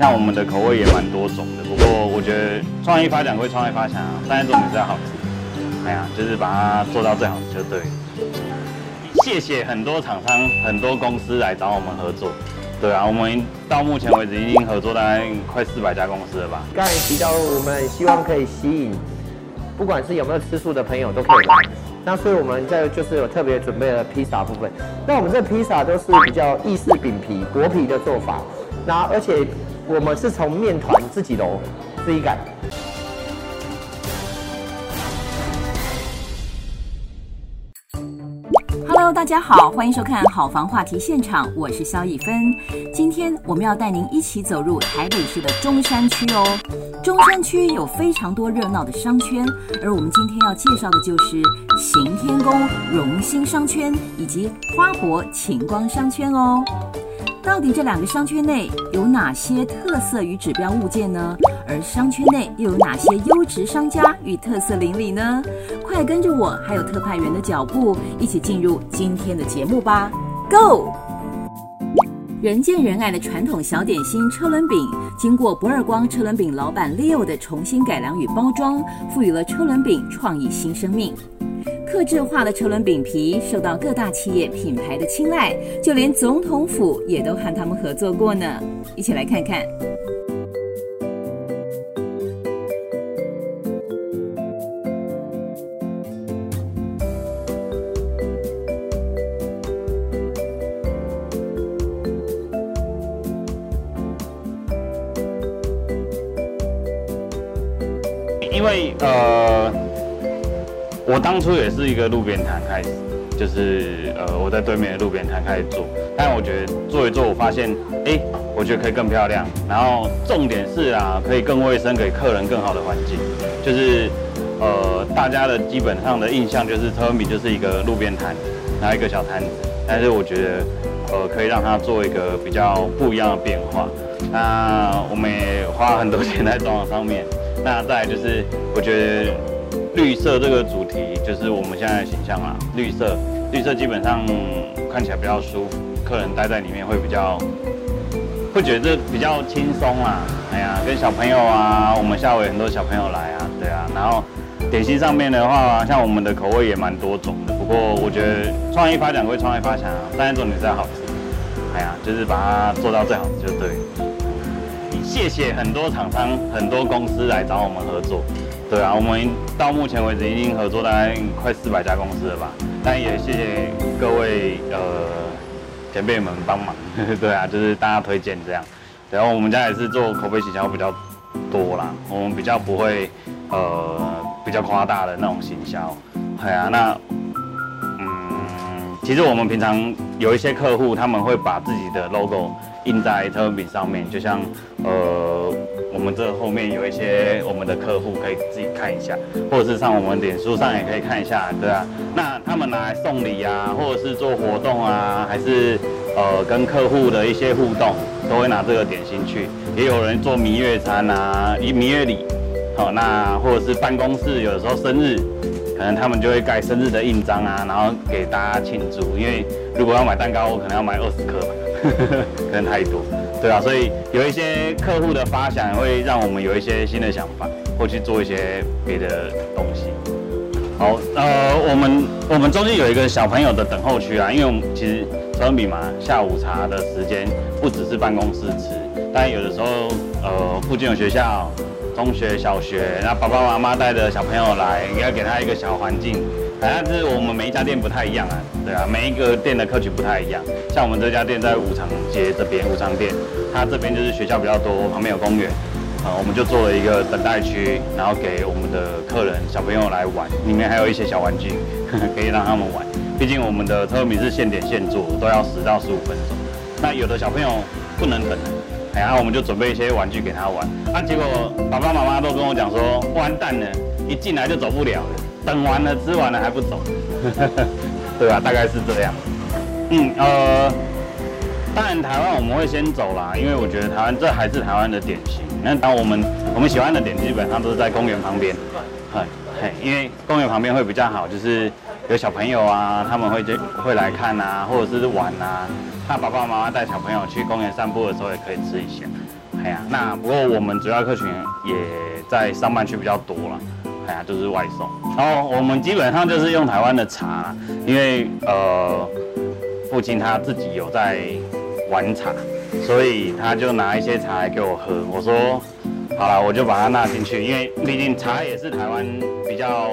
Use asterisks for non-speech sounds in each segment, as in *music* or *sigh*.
像我们的口味也蛮多种的，不过我觉得创意发展归创意发展啊，但是重点是要好吃。哎呀，就是把它做到最好就对。谢谢很多厂商、很多公司来找我们合作。对啊，我们到目前为止已经合作大概快四百家公司了吧。刚才提到我们希望可以吸引，不管是有没有吃素的朋友都可以来。那所以我们在就是有特别准备了披萨部分。那我们这披萨都是比较意式饼皮、薄皮的做法。那而且。我们是从面团自己揉自己擀。Hello，大家好，欢迎收看好房话题现场，我是萧一芬。今天我们要带您一起走入台北市的中山区哦。中山区有非常多热闹的商圈，而我们今天要介绍的就是行天宫荣兴商圈以及花博晴光商圈哦。到底这两个商圈内有哪些特色与指标物件呢？而商圈内又有哪些优质商家与特色邻里呢？快跟着我还有特派员的脚步，一起进入今天的节目吧！Go！人见人爱的传统小点心车轮饼，经过不二光车轮饼老板 Leo 的重新改良与包装，赋予了车轮饼创意新生命。特制化的车轮饼皮受到各大企业品牌的青睐，就连总统府也都和他们合作过呢。一起来看看。因为呃。我当初也是一个路边摊开始，就是呃我在对面的路边摊开始做，但我觉得做一做，我发现，哎，我觉得可以更漂亮，然后重点是啊，可以更卫生，给客人更好的环境。就是呃大家的基本上的印象就是车轮饼就是一个路边摊，然后一个小摊子，但是我觉得呃可以让它做一个比较不一样的变化。那我们也花很多钱在装潢上面，那再来就是我觉得。绿色这个主题就是我们现在的形象啦。绿色，绿色基本上看起来比较舒服，客人待在里面会比较，会觉得比较轻松啦。哎呀，跟小朋友啊，我们下午有很多小朋友来啊，对啊。然后点心上面的话，像我们的口味也蛮多种的。不过我觉得创意发展归创意发展啊，但是重点是要好吃。哎呀，就是把它做到最好就对。谢谢很多厂商、很多公司来找我们合作。对啊，我们到目前为止已经合作大概快四百家公司了吧，但也谢谢各位呃前辈们帮忙，*laughs* 对啊，就是大家推荐这样。然后我们家也是做口碑行销比较多啦，我们比较不会呃比较夸大的那种行销。对啊，那嗯，其实我们平常有一些客户他们会把自己的 logo 印在车轮饼上面，就像呃。我们这后面有一些我们的客户可以自己看一下，或者是上我们脸书上也可以看一下，对啊。那他们拿来送礼啊，或者是做活动啊，还是呃跟客户的一些互动，都会拿这个点心去。也有人做蜜月餐啊，一蜜月礼，好，那或者是办公室有的时候生日，可能他们就会盖生日的印章啊，然后给大家庆祝。因为如果要买蛋糕，我可能要买二十颗吧，*laughs* 可能太多。对啊，所以有一些客户的发想会让我们有一些新的想法，或去做一些别的东西。好，呃，我们我们中间有一个小朋友的等候区啊，因为我们其实小米嘛，下午茶的时间不只是办公室吃，但有的时候呃附近有学校，中学、小学，那爸爸妈妈带着小朋友来，应该给他一个小环境。反正是我们每一家店不太一样啊，对啊，每一个店的客群不太一样。像我们这家店在武长街这边，武长店，它这边就是学校比较多，旁边有公园，啊，我们就做了一个等待区，然后给我们的客人小朋友来玩，里面还有一些小玩具，*laughs* 可以让他们玩。毕竟我们的车米是现点现做，都要十到十五分钟。那有的小朋友不能等，然后我们就准备一些玩具给他玩。那结果爸爸妈妈都跟我讲说，完蛋了，一进来就走不了了。等完了，吃完了还不走，*laughs* 对吧？大概是这样。嗯，呃，当然台湾我们会先走啦，因为我觉得台湾这还是台湾的典型。那当我们我们喜欢的点基本上都是在公园旁边，对，嘿，因为公园旁边会比较好，就是有小朋友啊，他们会就会来看啊，或者是玩啊。那爸爸妈妈带小朋友去公园散步的时候也可以吃一下。哎呀，那不过我们主要客群也在上半区比较多了，哎呀，就是外送。然后我们基本上就是用台湾的茶，因为呃，父亲他自己有在玩茶，所以他就拿一些茶来给我喝。我说好了，我就把它纳进去，因为毕竟茶也是台湾比较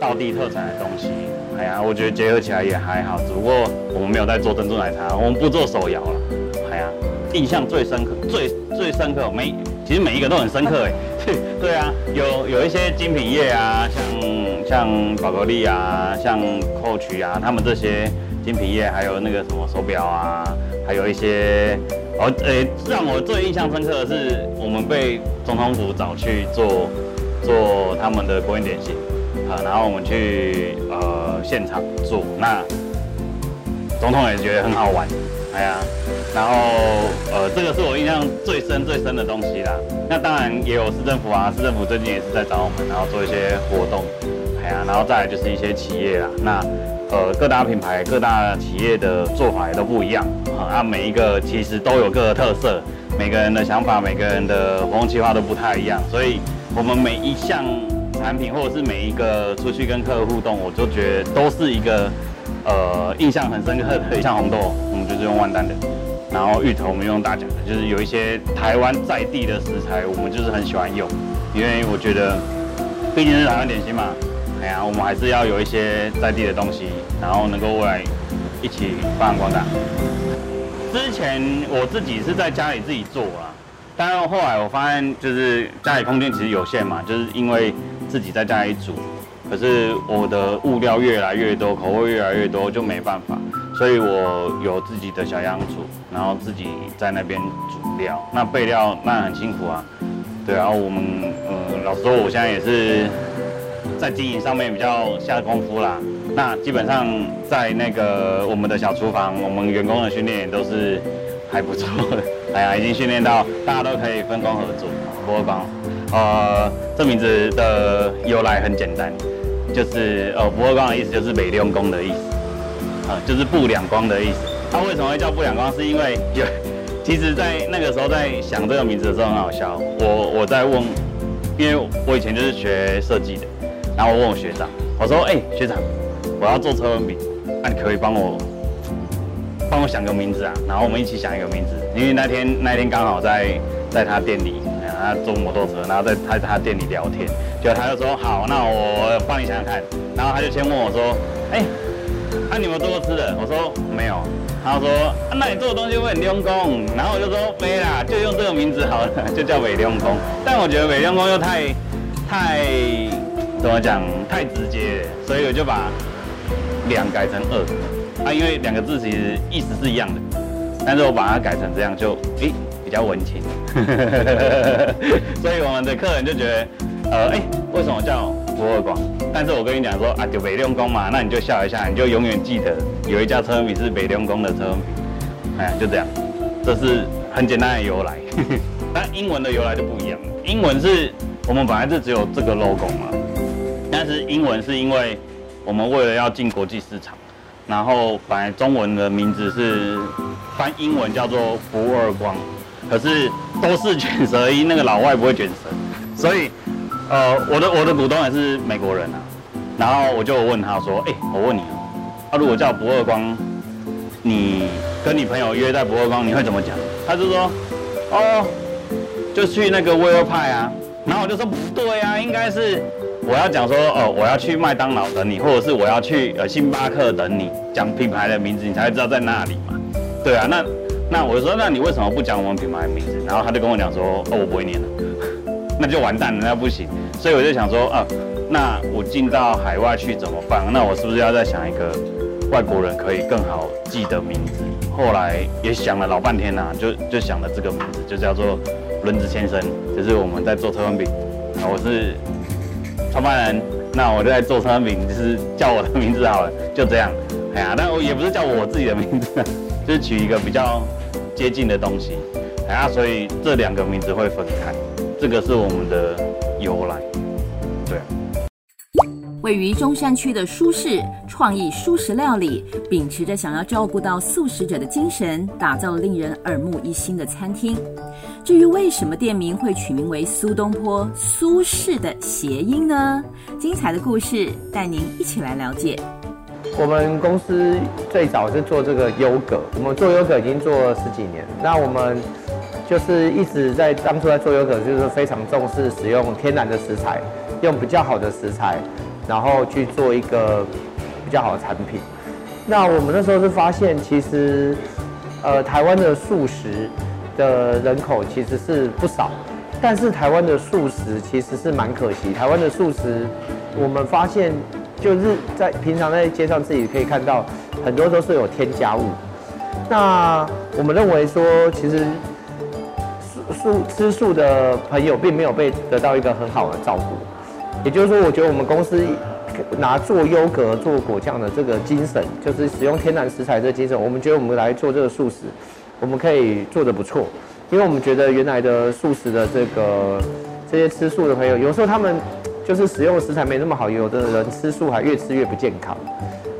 道地特产的东西。哎呀，我觉得结合起来也还好，只不过我们没有在做珍珠奶茶，我们不做手摇了。哎呀，印象最深刻，最最深刻，每其实每一个都很深刻哎。*laughs* 对啊，有有一些精品业啊，像像宝格丽啊，像 Coach 啊，他们这些精品业，还有那个什么手表啊，还有一些哦，诶，让我最印象深刻的是，我们被总统府找去做做他们的国宴点心。啊，然后我们去呃现场做，那总统也觉得很好玩，哎呀，然后呃这个是我印象最深最深的东西啦。那当然也有市政府啊，市政府最近也是在找我们，然后做一些活动，哎呀，然后再来就是一些企业啦。那呃各大品牌、各大企业的做法也都不一样，啊，每一个其实都有各个特色，每个人的想法、每个人的活动计划都不太一样，所以我们每一项。产品或者是每一个出去跟客户互动，我就觉得都是一个呃印象很深刻的。像红豆，我们就是用万丹的，然后芋头我们用大甲的，就是有一些台湾在地的食材，我们就是很喜欢用，因为我觉得毕竟是台湾点心嘛，哎呀，我们还是要有一些在地的东西，然后能够未来一起发扬光大。之前我自己是在家里自己做啦，但后来我发现就是家里空间其实有限嘛，就是因为。自己在家里煮，可是我的物料越来越多，口味越来越多，就没办法。所以我有自己的小样煮，然后自己在那边煮料。那备料那很辛苦啊，对。然后我们，嗯，老实说，我现在也是在经营上面比较下功夫啦。那基本上在那个我们的小厨房，我们员工的训练也都是还不错的。*laughs* 哎呀，已经训练到大家都可以分工合作，不会帮。呃，这名字的由来很简单，就是呃不二光的意思就是美亮光的意思，呃，就是不两光的意思。它为什么会叫不两光？是因为有，其实，在那个时候在想这个名字的时候很好笑。我我在问，因为我以前就是学设计的，然后我问我学长，我说，哎、学长，我要做车文笔，那你可以帮我帮我想个名字啊？然后我们一起想一个名字，因为那天那天刚好在在他店里。他坐摩托车，然后在他他店里聊天，就他就说好，那我帮你想想看。然后他就先问我说，哎、啊、你有没有做过吃的？我说没有。他说、啊，那你做的东西会很用功。然后我就说没啦，就用这个名字好了，*laughs* 就叫伪用功。但我觉得伪用功又太太怎么讲，太直接，所以我就把两改成二。啊，因为两个字其实意思是一样的，但是我把它改成这样就，诶、比较文青，*laughs* 所以我们的客人就觉得，呃，哎、为什么叫不二光？但是我跟你讲说啊，就北亮光嘛，那你就笑一下，你就永远记得有一家车轮饼是北亮光的车轮饼，哎，就这样，这是很简单的由来。*laughs* 但英文的由来就不一样，英文是我们本来是只有这个 logo 嘛，但是英文是因为我们为了要进国际市场，然后本来中文的名字是翻英文叫做福尔光。可是都是卷舌音，那个老外不会卷舌，所以，呃，我的我的股东也是美国人啊，然后我就问他说，哎、我问你啊，他如果叫不二光，你跟你朋友约在不二光，你会怎么讲？他就说，哦，就去那个威尔派啊，然后我就说不对啊，应该是我要讲说，哦，我要去麦当劳等你，或者是我要去呃星巴克等你，讲品牌的名字，你才会知道在哪里嘛，对啊，那。那我就说，那你为什么不讲我们品牌的名字？然后他就跟我讲说，哦，我不会念了，那就完蛋了，那不行。所以我就想说，啊，那我进到海外去怎么办？那我是不是要再想一个外国人可以更好记的名字？后来也想了老半天呐、啊，就就想了这个名字，就叫做轮子先生，就是我们在做车轮饼，我是创办人，那我就在做车轮饼，就是叫我的名字好了，就这样。哎呀，但我也不是叫我自己的名字，就是取一个比较。接近的东西，啊，所以这两个名字会分开，这个是我们的由来，对。位于中山区的舒适创意舒食料理，秉持着想要照顾到素食者的精神，打造了令人耳目一新的餐厅。至于为什么店名会取名为苏东坡，苏轼的谐音呢？精彩的故事带您一起来了解。我们公司最早是做这个优格，我们做优格已经做了十几年。那我们就是一直在当初在做优格，就是非常重视使用天然的食材，用比较好的食材，然后去做一个比较好的产品。那我们那时候是发现，其实呃台湾的素食的人口其实是不少，但是台湾的素食其实是蛮可惜。台湾的素食，我们发现。就是在平常在街上自己可以看到，很多都是有添加物。那我们认为说，其实素吃素的朋友并没有被得到一个很好的照顾。也就是说，我觉得我们公司拿做优格、做果酱的这个精神，就是使用天然食材这个精神，我们觉得我们来做这个素食，我们可以做得不错。因为我们觉得原来的素食的这个这些吃素的朋友，有时候他们。就是使用食材没那么好，有的人吃素还越吃越不健康，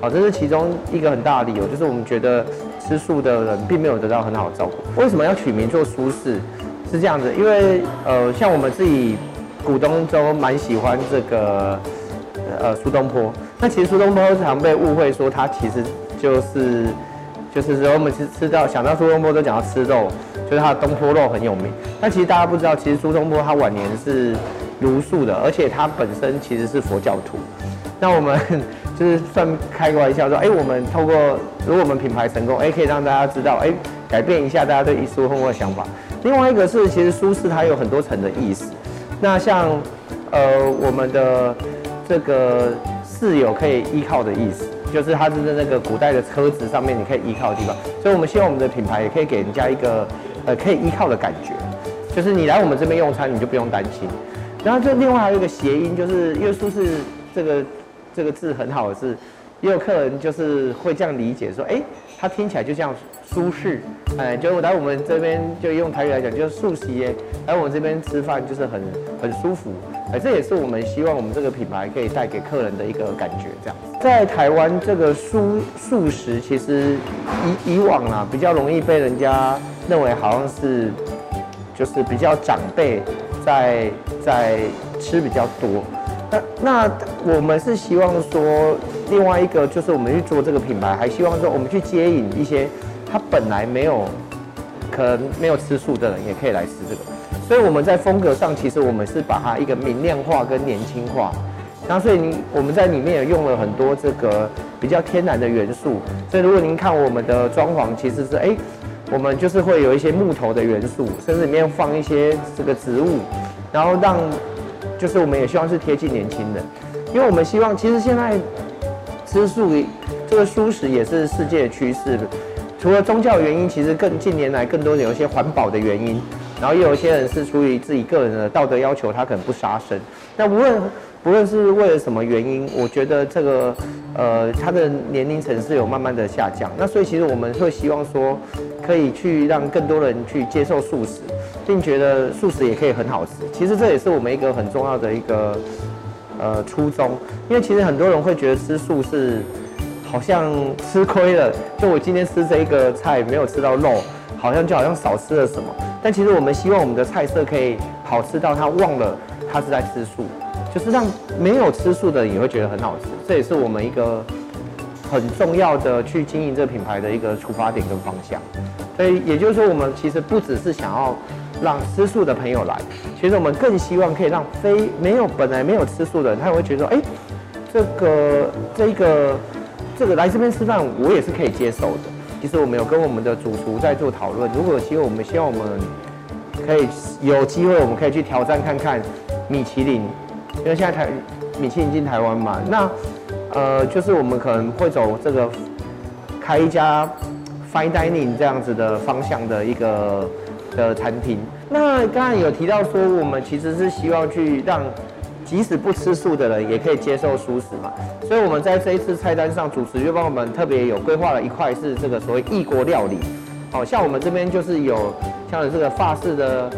好，这是其中一个很大的理由。就是我们觉得吃素的人并没有得到很好的照顾。为什么要取名做苏轼？是这样子，因为呃，像我们自己股东都蛮喜欢这个呃苏东坡。那其实苏东坡常被误会说他其实就是就是说我们吃吃到想到苏东坡都讲到吃肉，就是他的东坡肉很有名。但其实大家不知道，其实苏东坡他晚年是。茹素的，而且他本身其实是佛教徒。那我们 *laughs* 就是算开个玩笑说，哎，我们透过如果我们品牌成功，哎，可以让大家知道，哎，改变一下大家对苏东坡的想法。另外一个是，其实舒适它有很多层的意思。那像呃我们的这个室友可以依靠的意思，就是它是在那个古代的车子上面你可以依靠的地方。所以我们希望我们的品牌也可以给人家一个呃可以依靠的感觉，就是你来我们这边用餐，你就不用担心。然后就另外还有一个谐音，就是因为舒适这个这个字很好的是，也有客人就是会这样理解说，哎，它听起来就像舒适，哎，就来我们这边就用台语来讲，就是素食耶，来我们这边吃饭就是很很舒服，哎，这也是我们希望我们这个品牌可以带给客人的一个感觉，这样。在台湾这个素素食其实以以往啊比较容易被人家认为好像是就是比较长辈。在在吃比较多，那那我们是希望说，另外一个就是我们去做这个品牌，还希望说我们去接引一些他本来没有可能没有吃素的人，也可以来吃这个。所以我们在风格上，其实我们是把它一个明亮化跟年轻化。那所以您我们在里面也用了很多这个比较天然的元素。所以如果您看我们的装潢，其实是哎。我们就是会有一些木头的元素，甚至里面放一些这个植物，然后让，就是我们也希望是贴近年轻人，因为我们希望其实现在吃素这个素食也是世界的趋势，除了宗教原因，其实更近年来更多有一些环保的原因，然后也有一些人是出于自己个人的道德要求，他可能不杀生。那无论不论是为了什么原因，我觉得这个呃他的年龄层是有慢慢的下降，那所以其实我们会希望说。可以去让更多人去接受素食，并觉得素食也可以很好吃。其实这也是我们一个很重要的一个呃初衷，因为其实很多人会觉得吃素是好像吃亏了，就我今天吃这一个菜没有吃到肉，好像就好像少吃了什么。但其实我们希望我们的菜色可以好吃到他忘了他是在吃素，就是让没有吃素的人也会觉得很好吃。这也是我们一个。很重要的去经营这个品牌的一个出发点跟方向，所以也就是说，我们其实不只是想要让吃素的朋友来，其实我们更希望可以让非没有本来没有吃素的人，他会觉得说，哎，这个这个这个来这边吃饭，我也是可以接受的。其实我们有跟我们的主厨在做讨论，如果有机会，我们希望我们可以有机会，我们可以去挑战看看米其林，因为现在台米其林进台湾嘛，那。呃，就是我们可能会走这个开一家 fine dining 这样子的方向的一个的餐厅。那刚才有提到说，我们其实是希望去让即使不吃素的人也可以接受素食嘛。所以我们在这一次菜单上，主厨就帮我们特别有规划了一块是这个所谓异国料理。好像我们这边就是有像这个法式的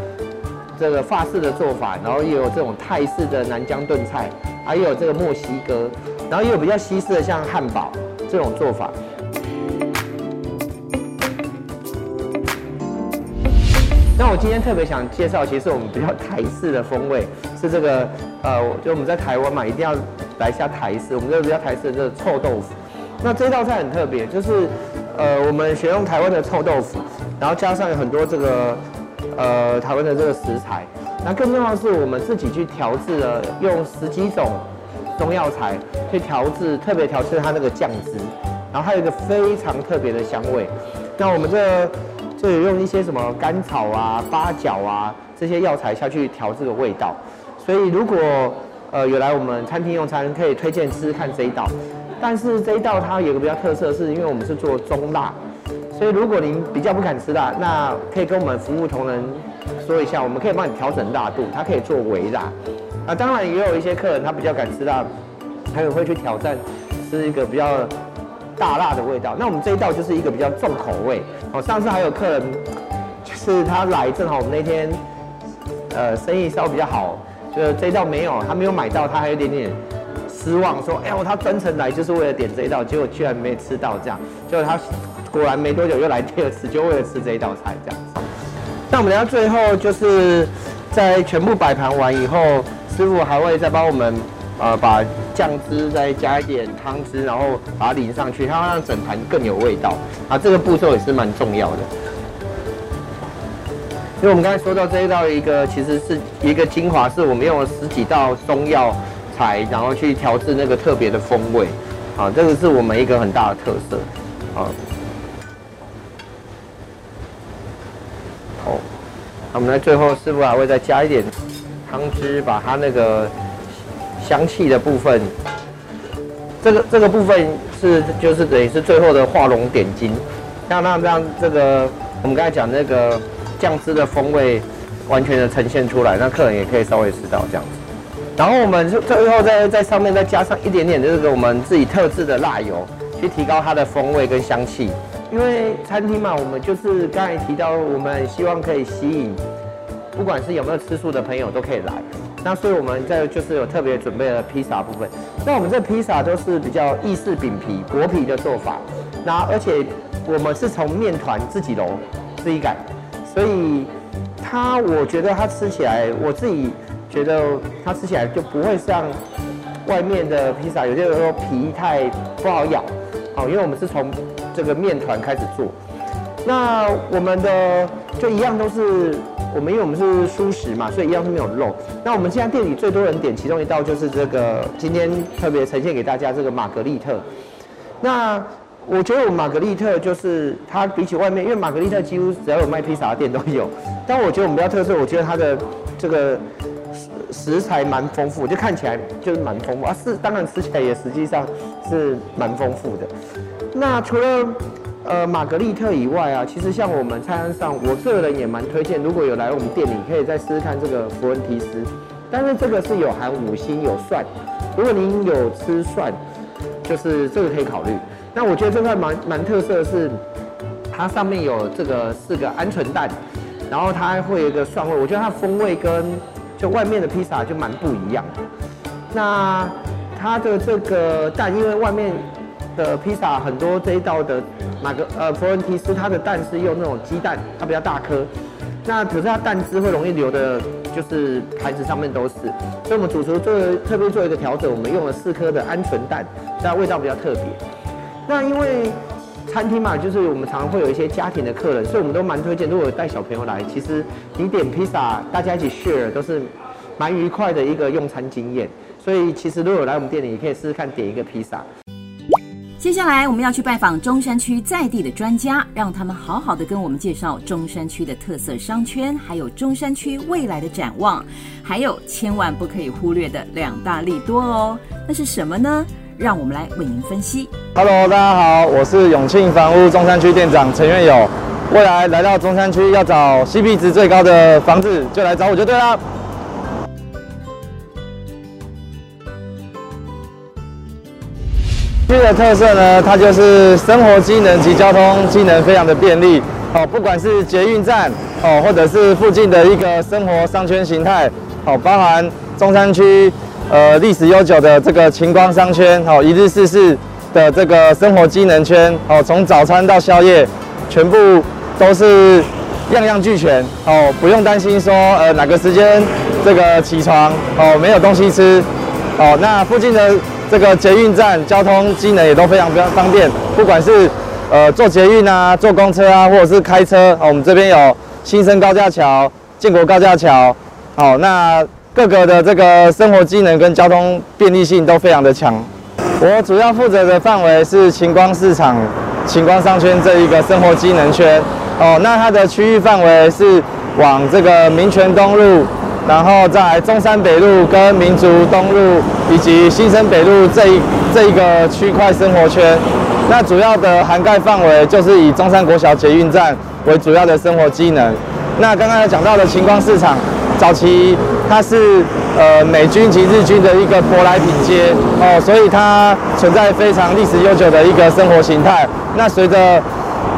这个法式的做法，然后也有这种泰式的南姜炖菜，还有这个墨西哥。然后也有比较西式的，像汉堡这种做法。那我今天特别想介绍，其实我们比较台式的风味是这个，呃，就我们在台湾嘛，一定要来一下台式。我们这个比较台式的这个臭豆腐。那这道菜很特别，就是呃，我们选用台湾的臭豆腐，然后加上有很多这个呃台湾的这个食材。那更重要的是，我们自己去调制了，用十几种中药材去调制，特别调制它那个酱汁，然后还有一个非常特别的香味。那我们这就有用一些什么甘草啊、八角啊这些药材下去调这个味道。所以如果呃有来我们餐厅用餐，可以推荐吃吃看这一道。但是这一道它有个比较特色，是因为我们是做中辣，所以如果您比较不敢吃辣，那可以跟我们服务同仁说一下，我们可以帮你调整辣度，它可以做微辣。啊，当然也有一些客人他比较敢吃辣，他也会去挑战吃一个比较大辣的味道。那我们这一道就是一个比较重口味。哦，上次还有客人就是他来正好我们那天呃生意稍微比较好，就这一道没有，他没有买到，他还有点点。失望说：“哎呦，他专程来就是为了点这一道，结果居然没吃到这样。结果他果然没多久又来第二次，就为了吃这一道菜这样。那我们等下最后就是在全部摆盘完以后，师傅还会再帮我们呃把酱汁再加一点汤汁，然后把它淋上去，它会让整盘更有味道。啊，这个步骤也是蛮重要的。因为我们刚才说到这一道一个其实是一个精华，是我们用了十几道中药材。”然后去调制那个特别的风味，啊，这个是我们一个很大的特色，啊，好，那我们在最后师傅还会再加一点汤汁，把它那个香气的部分，这个这个部分是就是等于是最后的画龙点睛，让让让这个我们刚才讲那个酱汁的风味完全的呈现出来，那客人也可以稍微吃到这样子。然后我们最后再在上面再加上一点点的这个我们自己特制的辣油，去提高它的风味跟香气。因为餐厅嘛，我们就是刚才提到，我们希望可以吸引，不管是有没有吃素的朋友都可以来。那所以我们在就是有特别准备了披萨部分。那我们这披萨都是比较意式饼皮薄皮的做法，那而且我们是从面团自己揉自己擀，所以它我觉得它吃起来我自己。觉得它吃起来就不会像外面的披萨，有些人说皮太不好咬，好，因为我们是从这个面团开始做。那我们的就一样都是我们，因为我们是素食嘛，所以一样是没有肉。那我们现在店里最多人点其中一道就是这个，今天特别呈现给大家这个玛格丽特。那我觉得我们玛格丽特就是它比起外面，因为玛格丽特几乎只要有卖披萨的店都有，但我觉得我们比较特色，我觉得它的这个。食材蛮丰富，就看起来就是蛮丰富啊。是，当然吃起来也实际上是蛮丰富的。那除了呃玛格丽特以外啊，其实像我们菜单上，我个人也蛮推荐，如果有来我们店里，可以再试试看这个佛恩提斯。但是这个是有含五辛有蒜，如果您有吃蒜，就是这个可以考虑。那我觉得这块蛮蛮特色的是，它上面有这个四个鹌鹑蛋，然后它会有一个蒜味，我觉得它风味跟就外面的披萨就蛮不一样，那它的这个蛋，因为外面的披萨很多这一道的哪个呃佛恩提斯，它的蛋是用那种鸡蛋，它比较大颗，那可是它蛋汁会容易流的，就是盘子上面都是，所以我们主厨做特别做一个调整，我们用了四颗的鹌鹑蛋，这样味道比较特别。那因为餐厅嘛，就是我们常常会有一些家庭的客人，所以我们都蛮推荐，如果有带小朋友来，其实你点披萨，大家一起 share 都是蛮愉快的一个用餐经验。所以其实如果有来我们店里，也可以试试看点一个披萨。接下来我们要去拜访中山区在地的专家，让他们好好的跟我们介绍中山区的特色商圈，还有中山区未来的展望，还有千万不可以忽略的两大利多哦。那是什么呢？让我们来为您分析。Hello，大家好，我是永庆房屋中山区店长陈愿友。未来来到中山区要找 CP 值最高的房子，就来找我就对了。区的特色呢，它就是生活机能及交通机能非常的便利。哦，不管是捷运站哦，或者是附近的一个生活商圈形态，哦，包含中山区。呃历史悠久的这个晴光商圈哦，一日四市的这个生活机能圈哦，从早餐到宵夜，全部都是样样俱全哦，不用担心说呃哪个时间这个起床哦没有东西吃哦，那附近的这个捷运站交通机能也都非常非常方便，不管是呃坐捷运啊、坐公车啊，或者是开车哦，我们这边有新生高架桥、建国高架桥哦，那各个的这个生活机能跟交通便利性都非常的强。我主要负责的范围是晴光市场、晴光商圈这一个生活机能圈哦。那它的区域范围是往这个民权东路，然后在中山北路跟民族东路以及新生北路这一这一个区块生活圈。那主要的涵盖范围就是以中山国小捷运站为主要的生活机能。那刚刚讲到的晴光市场，早期它是。呃，美军及日军的一个舶来品街哦，所以它存在非常历史悠久的一个生活形态。那随着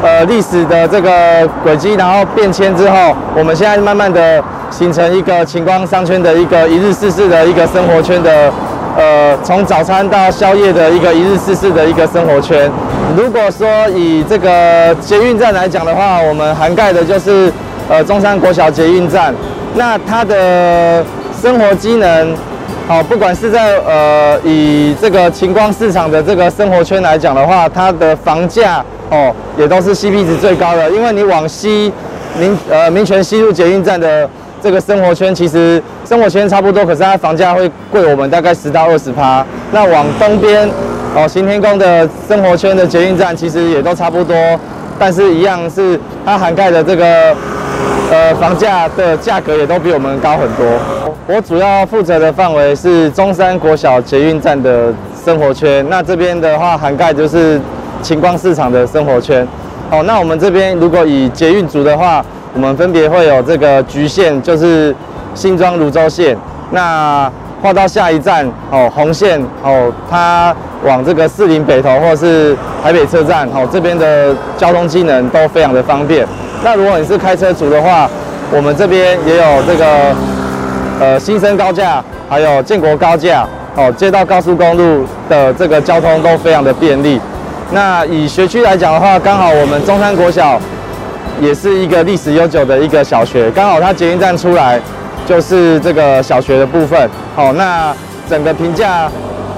呃历史的这个轨迹，然后变迁之后，我们现在慢慢的形成一个晴光商圈的一个一日四市的一个生活圈的，呃，从早餐到宵夜的一个一日四市的一个生活圈。如果说以这个捷运站来讲的话，我们涵盖的就是呃中山国小捷运站，那它的。生活机能，好，不管是在呃以这个晴光市场的这个生活圈来讲的话，它的房价哦也都是 CP 值最高的。因为你往西民呃民权西路捷运站的这个生活圈，其实生活圈差不多，可是它房价会贵我们大概十到二十趴。那往东边哦行天宫的生活圈的捷运站，其实也都差不多，但是一样是它涵盖的这个。呃，房价的价格也都比我们高很多。我主要负责的范围是中山国小捷运站的生活圈，那这边的话涵盖就是晴光市场的生活圈。哦，那我们这边如果以捷运组的话，我们分别会有这个橘线，就是新庄芦洲线。那画到下一站哦，红线哦，它往这个四林北投或是台北车站哦，这边的交通机能都非常的方便。那如果你是开车族的话，我们这边也有这个呃新生高架，还有建国高架，哦，接到高速公路的这个交通都非常的便利。那以学区来讲的话，刚好我们中山国小也是一个历史悠久的一个小学，刚好它捷运站出来就是这个小学的部分。好，那整个评价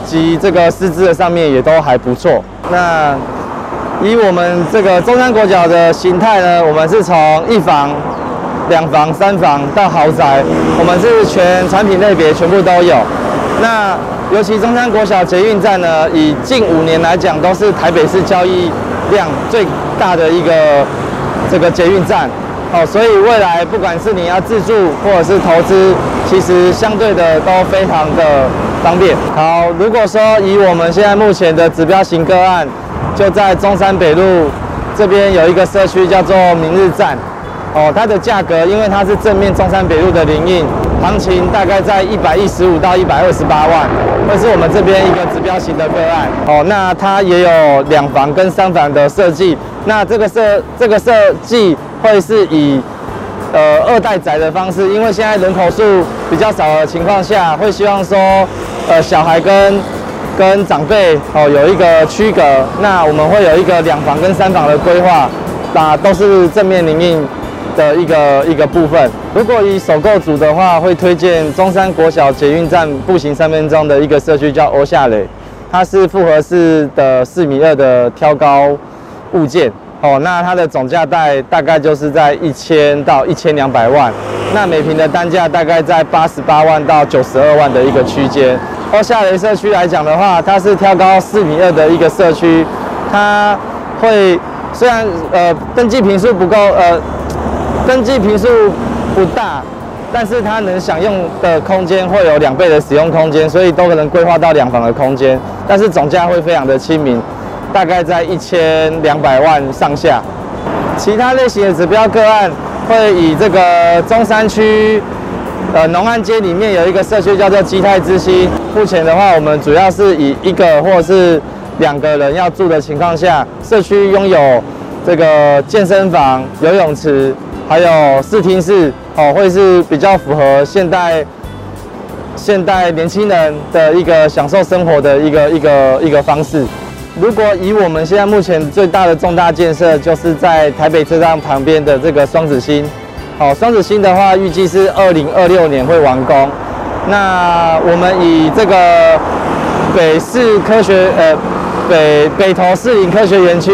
及这个师资的上面也都还不错。那以我们这个中山国小的形态呢，我们是从一房、两房、三房到豪宅，我们是全产品类别全部都有。那尤其中山国小捷运站呢，以近五年来讲，都是台北市交易量最大的一个这个捷运站。哦，所以未来不管是你要自住或者是投资，其实相对的都非常的方便。好，如果说以我们现在目前的指标型个案。就在中山北路这边有一个社区叫做明日站，哦，它的价格因为它是正面中山北路的林荫，行情大概在一百一十五到一百二十八万，会是我们这边一个指标型的个案。哦，那它也有两房跟三房的设计，那这个设这个设计会是以呃二代宅的方式，因为现在人口数比较少的情况下，会希望说呃小孩跟跟长辈哦有一个区隔，那我们会有一个两房跟三房的规划，那都是正面临印的一个一个部分。如果以首购组的话，会推荐中山国小捷运站步行三分钟的一个社区叫欧夏雷，它是复合式的四米二的挑高物件哦，那它的总价带大概就是在一千到一千两百万，那每坪的单价大概在八十八万到九十二万的一个区间。欧夏雷社区来讲的话，它是挑高四米二的一个社区，它会虽然呃登记坪数不够，呃登记坪数不大，但是它能享用的空间会有两倍的使用空间，所以都可能规划到两房的空间，但是总价会非常的亲民，大概在一千两百万上下。其他类型的指标个案会以这个中山区。呃，农安街里面有一个社区叫做基泰之星。目前的话，我们主要是以一个或是两个人要住的情况下，社区拥有这个健身房、游泳池，还有视听室，哦，会是比较符合现代现代年轻人的一个享受生活的一个一个一个方式。如果以我们现在目前最大的重大建设，就是在台北车站旁边的这个双子星。好，双子星的话，预计是二零二六年会完工。那我们以这个北市科学呃北北投市林科学园区，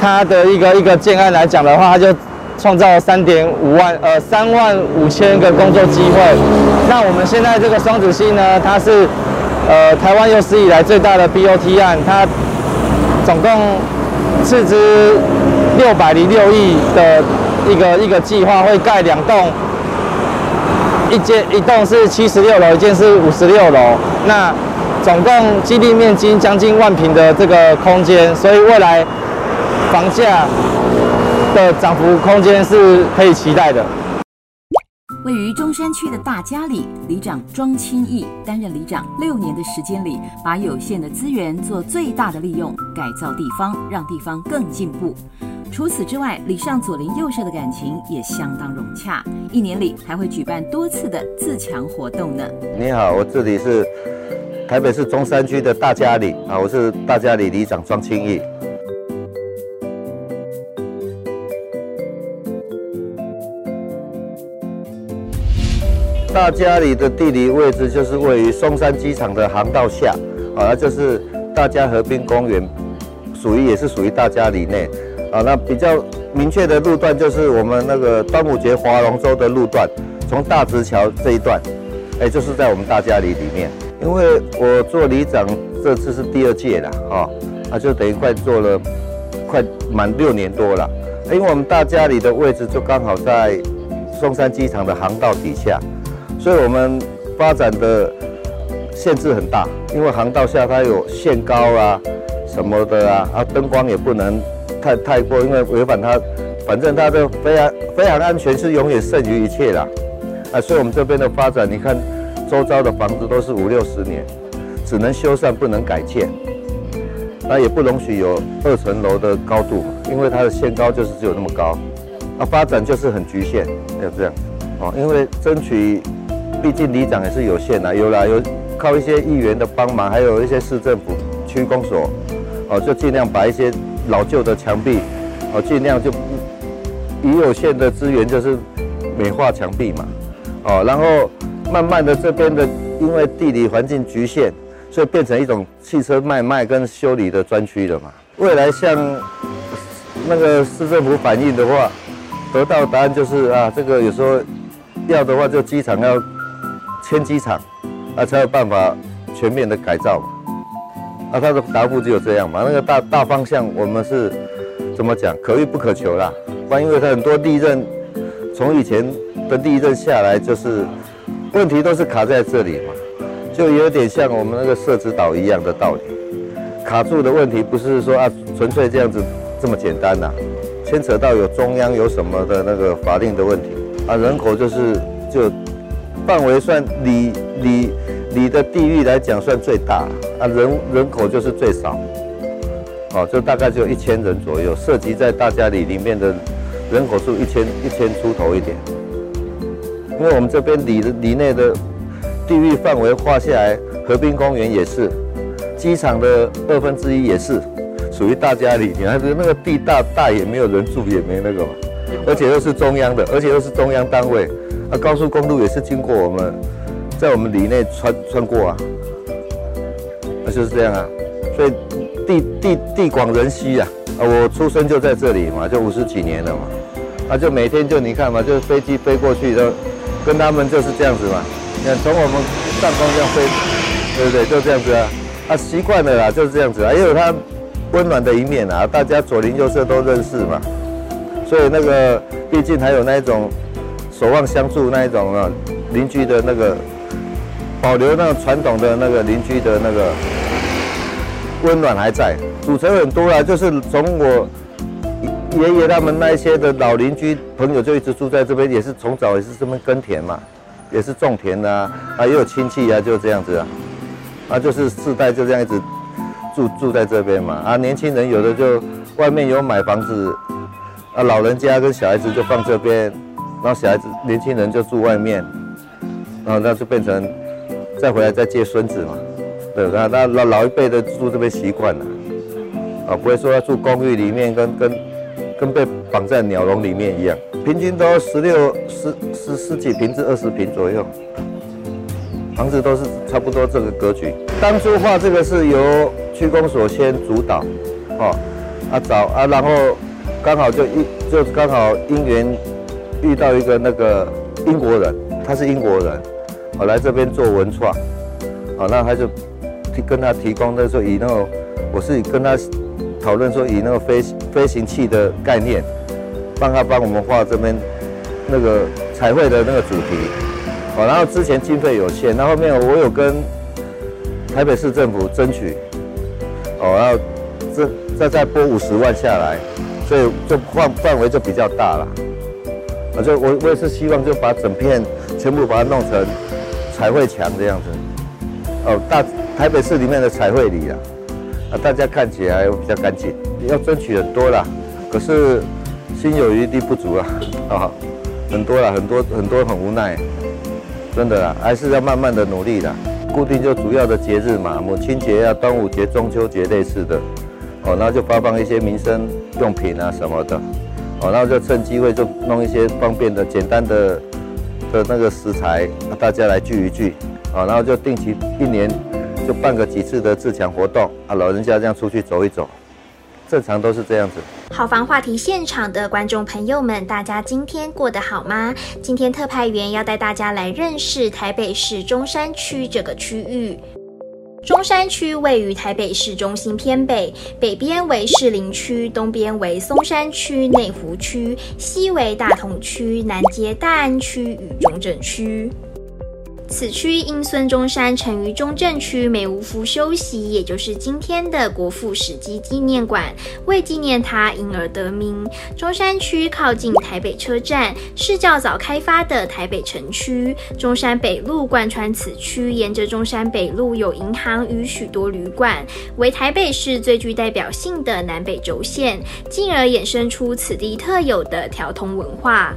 它的一个一个建案来讲的话，它就创造了三点五万呃三万五千个工作机会。那我们现在这个双子星呢，它是呃台湾有史以来最大的 BOT 案，它总共斥资六百零六亿的一个一个计划，会盖两栋。一间一栋是七十六楼，一间是五十六楼。那总共基地面积将近万平的这个空间，所以未来房价的涨幅空间是可以期待的。位于中山区的大家里，里长庄清义担任里长六年的时间里，把有限的资源做最大的利用，改造地方，让地方更进步。除此之外，里上左邻右舍的感情也相当融洽，一年里还会举办多次的自强活动呢。你好，我这里是台北市中山区的大家里啊，我是大家里里长庄清义。大佳里的地理位置就是位于松山机场的航道下，啊，那就是大家河滨公园，属于也是属于大佳里内。啊，那比较明确的路段就是我们那个端午节划龙舟的路段，从大直桥这一段，哎，就是在我们大佳里里面。因为我做里长这次是第二届了，哈，啊，就等于快做了快满六年多了。因为我们大佳里的位置就刚好在松山机场的航道底下，所以我们发展的限制很大，因为航道下它有限高啊什么的啊，啊，灯光也不能。太太过，因为违反它，反正它的飞航飞航安全是永远胜于一切啦。啊，所以我们这边的发展，你看周遭的房子都是五六十年，只能修缮不能改建，那也不容许有二层楼的高度，因为它的限高就是只有那么高，啊，发展就是很局限，要这样，哦，因为争取，毕竟里长也是有限的，有啦，有靠一些议员的帮忙，还有一些市政府区公所，哦，就尽量把一些。老旧的墙壁，哦，尽量就以有限的资源，就是美化墙壁嘛，哦，然后慢慢的这边的，因为地理环境局限，所以变成一种汽车卖卖跟修理的专区了嘛。未来向那个市政府反映的话，得到答案就是啊，这个有时候要的话，就机场要迁机场，啊，才有办法全面的改造嘛。那、啊、他的答复只有这样嘛？那个大大方向我们是怎么讲？可遇不可求啦。关因为他很多地震，从以前的地震下来，就是问题都是卡在这里嘛，就有点像我们那个设置岛一样的道理。卡住的问题不是说啊纯粹这样子这么简单呐、牵扯到有中央有什么的那个法令的问题啊，人口就是就范围算里里。里的地域来讲算最大啊，人人口就是最少，哦，就大概只有一千人左右，涉及在大家里里面的人口数一千一千出头一点。因为我们这边里里内的地域范围划下来，河滨公园也是，机场的二分之一也是属于大家里。你看那个地大大也没有人住，也没那个嘛，而且又是中央的，而且又是中央单位，高速公路也是经过我们。在我们里内穿穿过啊，那就是这样啊，所以地地地广人稀啊，啊，我出生就在这里嘛，就五十几年了嘛，啊，就每天就你看嘛，就是飞机飞过去都跟他们就是这样子嘛，你看从我们上空这样飞，对不对？就这样子啊，啊，习惯了啦，就是这样子啊，也有它温暖的一面啊，大家左邻右舍都认识嘛，所以那个毕竟还有那一种守望相助那一种啊，邻居的那个。保留那个传统的那个邻居的那个温暖还在，组成很多啦，就是从我爷爷他们那一些的老邻居朋友就一直住在这边，也是从早也是这么耕田嘛，也是种田的啊，啊也有亲戚啊，就这样子啊，啊就是世代就这样一直住住在这边嘛，啊年轻人有的就外面有买房子，啊老人家跟小孩子就放这边，然后小孩子年轻人就住外面，然后那就变成。再回来再接孙子嘛。对，那那老老一辈的住这边习惯了，啊，不会说要住公寓里面跟跟跟被绑在鸟笼里面一样，平均都十六十十十几平至二十平左右，房子都是差不多这个格局。当初画这个是由区公所先主导，哦，啊找啊，然后刚好就一就刚好因缘遇到一个那个英国人，他是英国人，我来这边做文创，好，那他就跟他提供那时候以那个，我是跟他讨论说以那个飞飞行器的概念，帮他帮我们画这边那个彩绘的那个主题，哦，然后之前经费有限，那后面我有跟台北市政府争取，哦，然后这再再拨五十万下来，所以就范范围就比较大了。啊，就我我也是希望就把整片全部把它弄成彩绘墙这样子，哦，大台北市里面的彩绘里啊，啊，大家看起来比较干净，要争取很多啦，可是心有余力不足啊，啊，很多啦，很多很多很无奈，真的啦，还是要慢慢的努力的，固定就主要的节日嘛，母亲节啊、端午节、中秋节类似的，哦，那就发放一些民生用品啊什么的。哦，然后就趁机会就弄一些方便的、简单的的那个食材，大家来聚一聚，啊，然后就定期一年就办个几次的自强活动，啊，老人家这样出去走一走，正常都是这样子。好房话题现场的观众朋友们，大家今天过得好吗？今天特派员要带大家来认识台北市中山区这个区域。中山区位于台北市中心偏北，北边为士林区，东边为松山区、内湖区，西为大同区，南接大安区与中正区。此区因孙中山曾于中正区梅屋夫休息，也就是今天的国父史迹纪念馆，为纪念他因而得名。中山区靠近台北车站，是较早开发的台北城区。中山北路贯穿此区，沿着中山北路有银行与许多旅馆，为台北市最具代表性的南北轴线，进而衍生出此地特有的条通文化。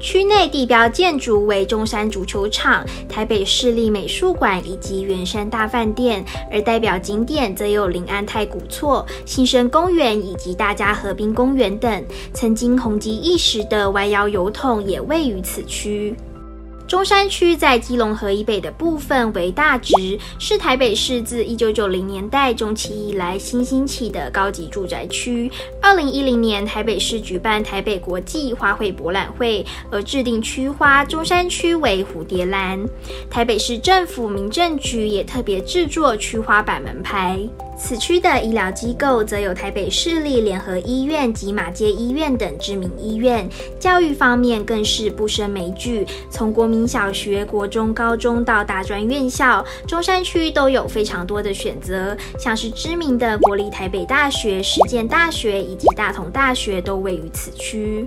区内地标建筑为中山足球场、台北市立美术馆以及圆山大饭店，而代表景点则有临安太古厝、新生公园以及大家河滨公园等。曾经红极一时的弯腰邮筒也位于此区。中山区在基隆河以北的部分为大直，是台北市自一九九零年代中期以来新兴起的高级住宅区。二零一零年，台北市举办台北国际花卉博览会，而制定区花中山区为蝴蝶兰。台北市政府民政局也特别制作区花板门牌。此区的医疗机构则有台北市立联合医院及马偕医院等知名医院，教育方面更是不胜枚举，从国民小学、国中、高中到大专院校，中山区都有非常多的选择，像是知名的国立台北大学、实践大学以及大同大学都位于此区。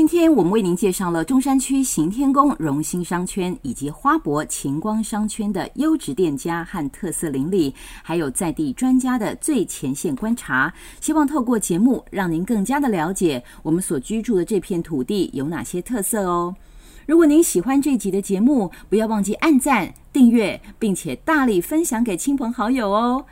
今天我们为您介绍了中山区行天宫荣兴商圈以及花博晴光商圈的优质店家和特色邻里，还有在地专家的最前线观察。希望透过节目让您更加的了解我们所居住的这片土地有哪些特色哦。如果您喜欢这集的节目，不要忘记按赞、订阅，并且大力分享给亲朋好友哦。